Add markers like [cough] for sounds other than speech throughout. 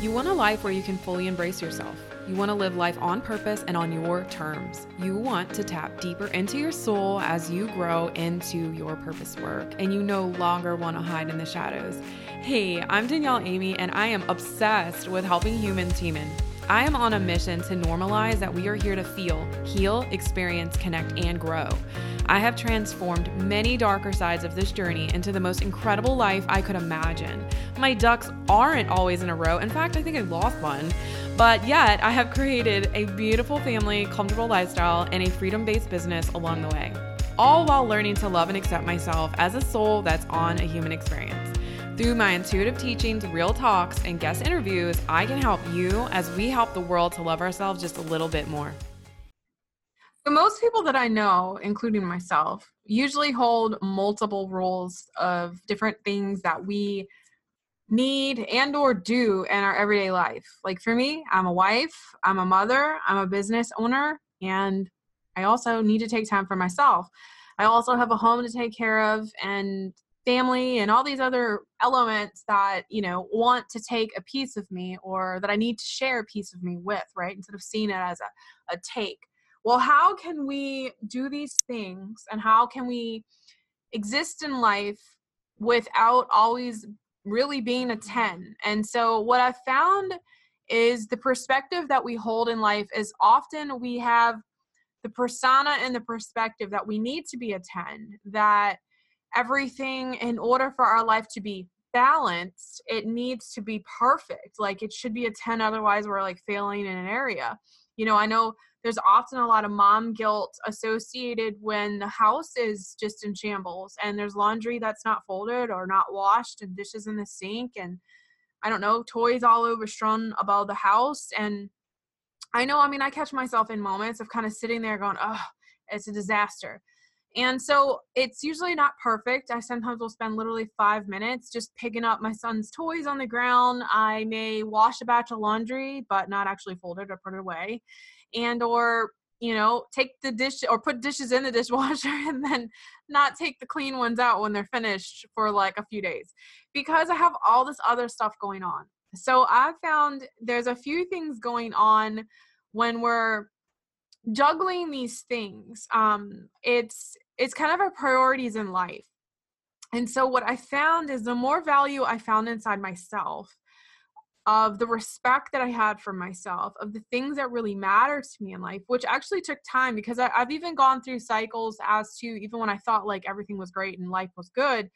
You want a life where you can fully embrace yourself. You want to live life on purpose and on your terms. You want to tap deeper into your soul as you grow into your purpose work, and you no longer want to hide in the shadows. Hey, I'm Danielle Amy, and I am obsessed with helping humans human. I am on a mission to normalize that we are here to feel, heal, experience, connect, and grow. I have transformed many darker sides of this journey into the most incredible life I could imagine. My ducks aren't always in a row. In fact, I think I lost one. But yet, I have created a beautiful family, comfortable lifestyle, and a freedom based business along the way. All while learning to love and accept myself as a soul that's on a human experience. Through my intuitive teachings, real talks, and guest interviews, I can help you as we help the world to love ourselves just a little bit more. So most people that I know, including myself, usually hold multiple roles of different things that we need and or do in our everyday life. Like for me, I'm a wife, I'm a mother, I'm a business owner, and I also need to take time for myself. I also have a home to take care of and family and all these other elements that you know want to take a piece of me or that i need to share a piece of me with right instead of seeing it as a, a take well, how can we do these things and how can we exist in life without always really being a 10? And so, what I found is the perspective that we hold in life is often we have the persona and the perspective that we need to be a 10, that everything in order for our life to be balanced, it needs to be perfect. Like it should be a 10, otherwise, we're like failing in an area. You know, I know there's often a lot of mom guilt associated when the house is just in shambles and there's laundry that's not folded or not washed and dishes in the sink and I don't know, toys all over strewn about the house. And I know, I mean, I catch myself in moments of kind of sitting there going, oh, it's a disaster. And so it's usually not perfect. I sometimes will spend literally five minutes just picking up my son's toys on the ground. I may wash a batch of laundry, but not actually fold it or put it away and or you know take the dish or put dishes in the [laughs] dishwasher and then not take the clean ones out when they're finished for like a few days because i have all this other stuff going on so i found there's a few things going on when we're juggling these things um it's it's kind of our priorities in life and so what i found is the more value i found inside myself of the respect that I had for myself, of the things that really mattered to me in life, which actually took time because I, have even gone through cycles as to even when I thought like everything was great and life was good,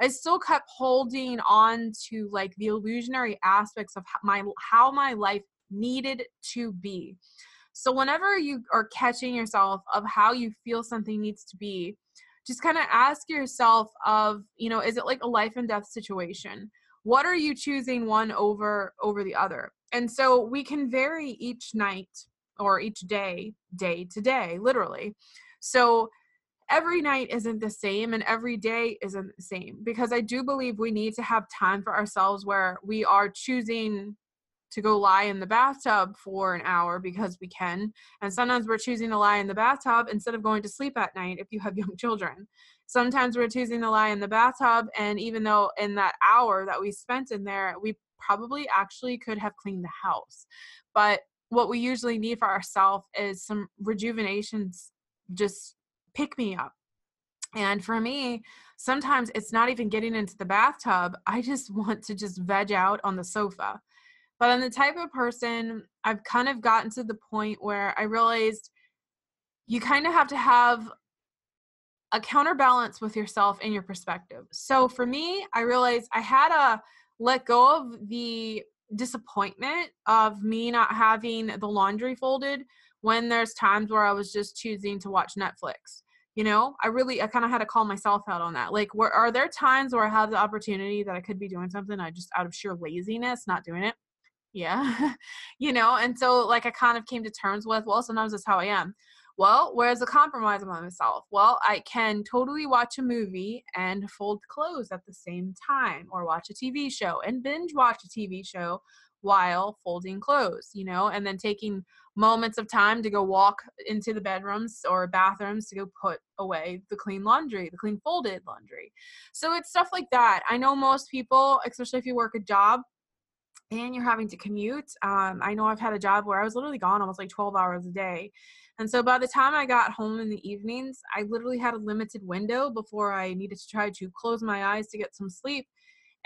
I still kept holding on to like the illusionary aspects of my how my life needed to be. So whenever you are catching yourself of how you feel something needs to be, just kind of ask yourself of, you know, is it like a life and death situation? what are you choosing one over over the other and so we can vary each night or each day day to day literally so every night isn't the same and every day isn't the same because i do believe we need to have time for ourselves where we are choosing to go lie in the bathtub for an hour because we can. And sometimes we're choosing to lie in the bathtub instead of going to sleep at night if you have [laughs] young children. Sometimes we're choosing to lie in the bathtub and even though in that hour that we spent in there we probably actually could have cleaned the house. But what we usually need for ourselves is some rejuvenations just pick me up. And for me sometimes it's not even getting into the bathtub. I just [laughs] want to just veg out on the sofa but i'm the type of person i've kind of gotten to the point where i realized you kind of have to have a counterbalance with yourself and your perspective. So for me, I realized I had to let go of the disappointment of me not having the laundry folded when there's times where I was just choosing to watch Netflix. You know, I really, I kind of had to call myself out on that. Like, where are there times where I have the opportunity that I could be doing something, I just out of sheer laziness, not doing it? Yeah. [laughs] you know, and so like I kind of came to terms with, well, sometimes that's how I am. Well, where's the compromise on myself? Well, I can totally watch a movie and fold clothes at the same time, or watch a TV show and binge watch a TV show while folding clothes, you know, and then taking moments of time to go walk into the bedrooms or bathrooms to go put away the clean laundry, the clean folded laundry. So it's stuff like that. I know most people, especially if you work a job, and you're having to commute. Um, I know I've had a job where I was literally gone almost like 12 hours a day. And so by the time I got home in the evenings, I literally had a limited window before I needed to try to close my eyes to get some sleep.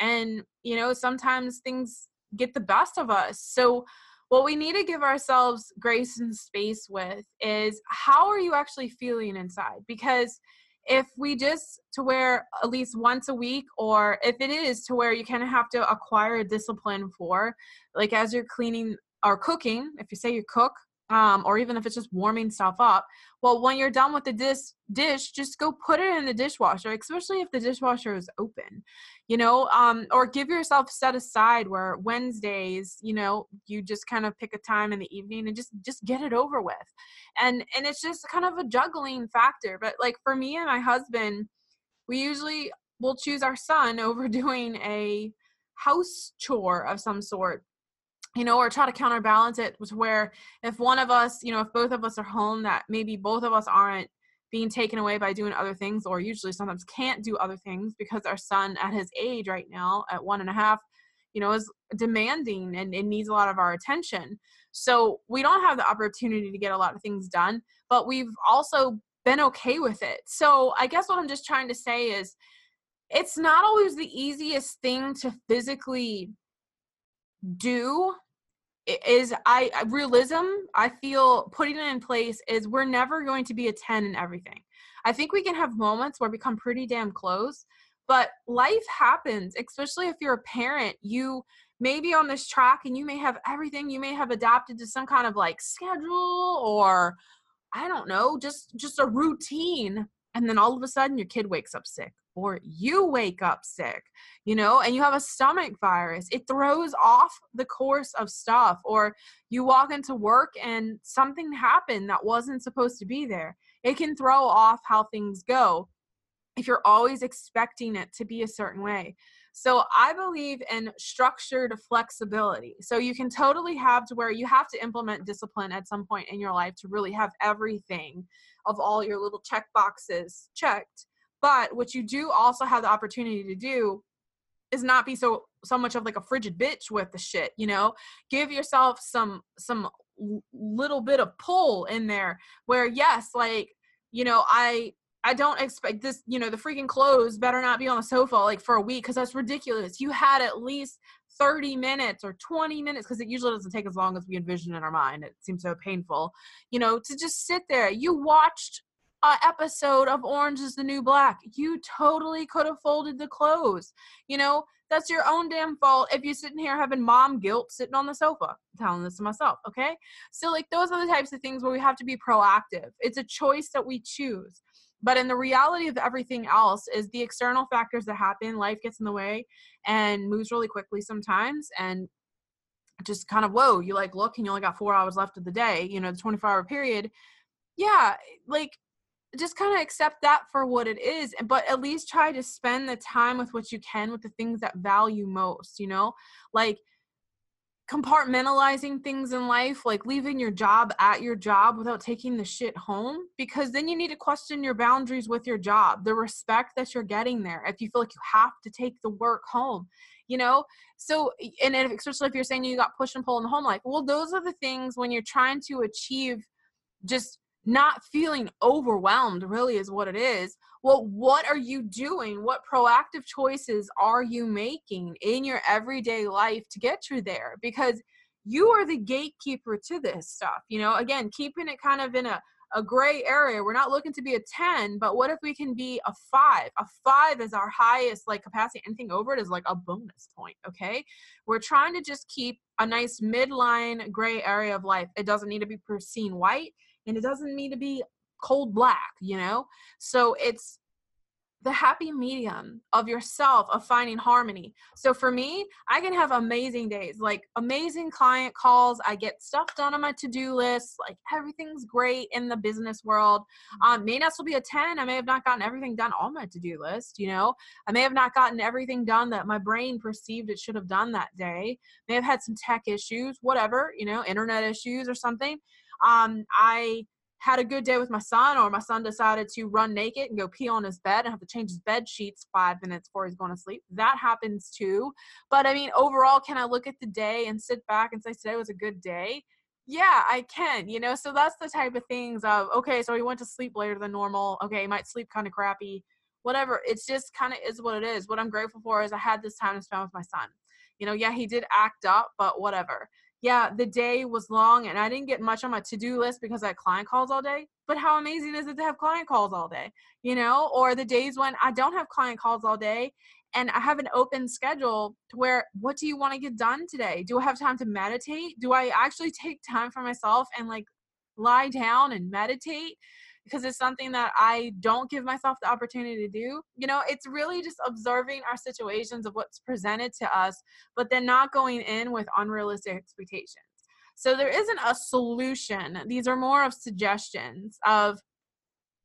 And, you know, sometimes things get the best of us. So, what we need to give ourselves grace and space with is how are you actually feeling inside? Because if we just to where at least once a week or if it is to where you kind of have to acquire a discipline for like as you're cleaning or cooking if you say you cook um, or even if it's just warming stuff up. Well, when you're done with the dish, dish, just go put it in the dishwasher, especially if the dishwasher is open, you know, um, or give yourself set aside where Wednesdays, you know, you just kind of pick a time in the evening and just just get it over with, and and it's just kind of a juggling factor. But like for me and my husband, we usually will choose our son over [laughs] doing a house chore of some sort you know, or try to counterbalance it to where if one of us, you know, if both of us are home, that maybe both of us aren't being taken away by doing other things, or usually sometimes can't do other things because our son at his age right now, at one and a half, you know, is demanding and it needs a lot of our attention. So we don't have the opportunity to get a lot of things done, but we've also been okay with it. So I guess what I'm just trying to say is it's not always the easiest thing to physically do is I realism I feel putting it in place is we're never going to be a 10 in everything. I think we can have moments where we come pretty damn close, but life happens, especially if you're a parent. You may be on this track and you may have everything, you may have adapted to some kind of like schedule or I don't know, just just a routine and then all of a sudden your kid wakes up sick or you wake up sick, you know, and you have a stomach virus. It throws off the course of stuff. Or you walk into work and something happened that wasn't supposed to be there. It can throw off how things go if you're always expecting it to be a certain way. So I believe in structured flexibility. So you can totally have to where you have to implement discipline at some point in your life to really have everything of all your little check boxes checked. But what you do also have the opportunity to do is not be so so much of like a frigid bitch with the shit, you know? Give yourself some some little bit of pull in there where yes, like, you know, I I don't expect this, you know, the freaking clothes better not be on the sofa like for a week because that's ridiculous. You had at least 30 minutes or 20 minutes because it usually doesn't take as long as we envision in our mind. It seems so painful, you know, to just sit there. You watched a episode of Orange is the New Black. You totally could have folded the clothes. You know, that's your own damn fault if you're sitting here having mom guilt sitting on the sofa. I'm telling this to myself, okay? So, like, those are the types of things where we have to be proactive. It's a choice that we choose. But in the reality of everything else is the external factors that happen, life gets in the way and moves really quickly sometimes. And just kind of, whoa, you like look and you only got four hours left of the day, you know, the 24 hour period. Yeah, like just kind of accept that for what it is but at least try to spend the time with what you can with the things that value most you know like compartmentalizing things in life like leaving your job at your job without taking the shit home because then you need to question your boundaries with your job the respect that you're getting there if you feel like you have to take the work home you know? So and especially if you're saying you got push and pull in the home life well those are the things when you're trying to achieve just not feeling overwhelmed really is what it is well what are you doing what proactive choices are you making in your everyday life to get you there because you are the gatekeeper to this stuff you know again keeping it kind of in a a gray area. We're not looking to be a 10, but what if we can be a five? A five is our highest like capacity. Anything over it is like a bonus point. Okay. We're trying to just keep a nice midline gray area of life. It doesn't need to be pristine white and it doesn't need to be cold black, you know? So it's the happy medium of yourself of finding harmony. So for me, I can have amazing days, like amazing client calls. I get stuff done on my to-do list. Like everything's great in the business world. Um, may not still be a 10. I may have not gotten everything done on my to-do list, you know. I may have not gotten everything done that my brain perceived it should have done that day. May have had some tech issues, whatever, you know, internet issues or something um, I had a good day with my son, or my son decided to run naked and go pee on his bed and have to change his bed sheets five minutes before he's going to sleep. That happens too. But I mean, overall, can I look at the day and sit back and say today was a good day? Yeah, I can, you know. So that's the type of things of okay, so he went to sleep later than normal. Okay, he might sleep kind of crappy, whatever. It's just kind of is what it is. What I'm grateful for is I had this time to spend with my son. You know, yeah, he did act up, but whatever yeah, the day was long and I didn't get much on my to do list because I had client calls all day. But how amazing is it to have client calls all day? You know, or the days when I don't have client calls all day and I have an open schedule to where what do you want to get done today? Do I have time to meditate? Do I actually take time for myself and like lie down and meditate? Because it's something that I don't give myself the opportunity to do. You know, it's really just observing our situations of what's presented to us, but then not going in with unrealistic expectations. So there isn't a solution. These are more of suggestions of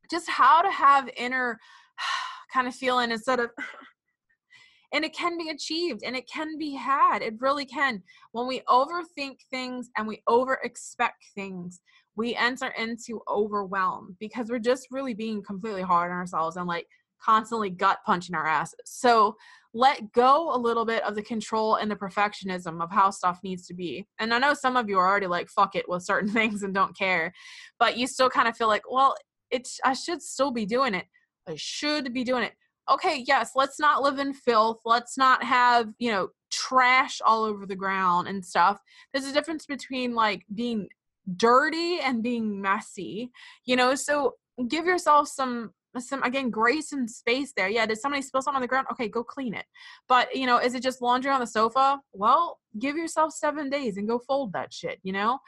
just how to have inner [sighs] kind of feeling instead of [sighs] and it can be achieved and it can be had it really can when we overthink things and we over expect things we enter into overwhelm because we're just really being completely hard on ourselves and like constantly gut punching our asses. So let go a little bit of the control and the perfectionism of how stuff needs to be. And I know some of you are already like fuck it with certain [laughs] things and don't care, but you still kind of feel like, well, it's I should still be doing it. I should be doing it. Okay, yes, let's not live in filth. Let's not have, you know, trash all over the ground and stuff. There's a difference between like being dirty and being messy you know so give yourself some some again grace and space there. Yeah did somebody spill something on the ground? Okay go clean it. But you know is it just laundry on the sofa? Well give yourself seven days and go fold that shit you know?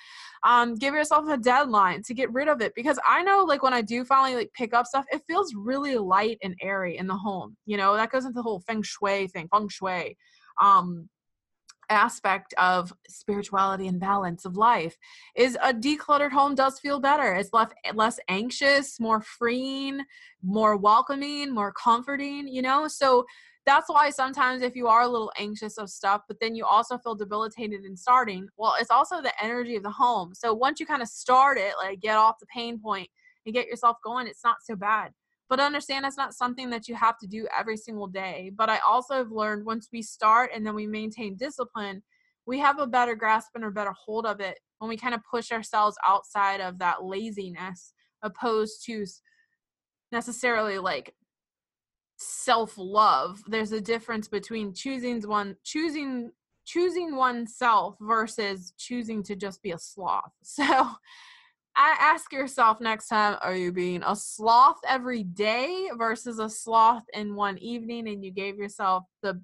Um give yourself a deadline to get rid of it because i know like when i do finally like pick up stuff it feels really light and airy in the home you know? That goes into the whole feng shui thing feng shui um aspect of spirituality and balance of life. Is a decluttered home does feel better. It's less less anxious more freeing more welcoming more comforting you know? So that's why sometimes if you are a little anxious of stuff but then you also feel debilitated in starting well it's also the energy of the home. So once you kind of start it like get off the pain point and get yourself going it's not so bad but understand it's not something that you have to do every single day. But I also have learned once we start and then we maintain discipline, we have a better grasp and a better hold of it when we kind of push ourselves outside of that laziness opposed to necessarily like self-love there's a difference between choosing one choosing choosing oneself versus choosing to just be a sloth [laughs] so ask yourself next time are you being a sloth every day versus a sloth in one evening and you gave yourself the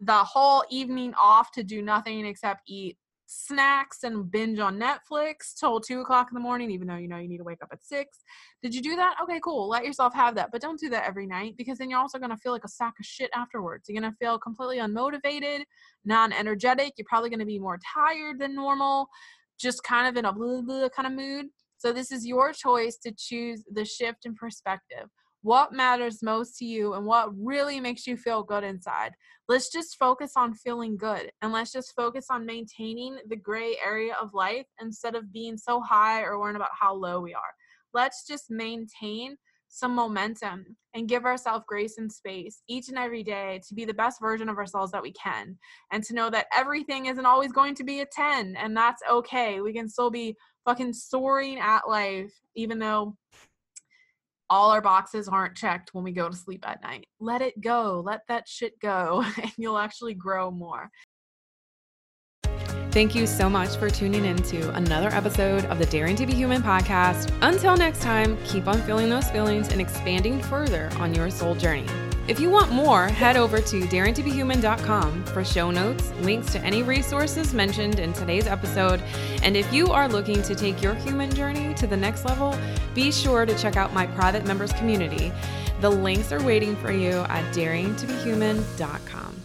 the whole evening off to do nothing except eat snacks and binge on Netflix till two o'clock in the morning, even though you know you need to wake up at six. Did you do that? Okay, cool. Let yourself have that, but don't do that every night because then you're also gonna feel like a sack of shit afterwards. You're gonna feel completely unmotivated, non energetic. You're probably gonna be more tired than normal just kind of in a blah, blah kind of mood. So this is your choice to choose the shift in perspective. What matters most to you and what really makes you feel good inside? Let's just focus on feeling good and let's just focus on maintaining the gray area of life instead of being so high or worrying about how low we are. Let's just maintain some momentum and give ourselves grace and space each and every day to be the best version of ourselves that we can and to know that everything isn't always going to be a 10 and that's okay. We can still be fucking soaring at life even though all our boxes aren't checked when we go to sleep at night. Let it go. Let that shit go [laughs] and you'll actually grow more Thank you so much for tuning in to another episode of the Daring to Be Human podcast. Until next time, keep on feeling those feelings and expanding further on your soul journey. If you want more, head over to daringtobehuman.com for show notes, links to any resources mentioned in today's episode. And if you are looking to take your human journey to the next level, be sure to check out my private members community. The links are waiting for you at daringtobehuman.com.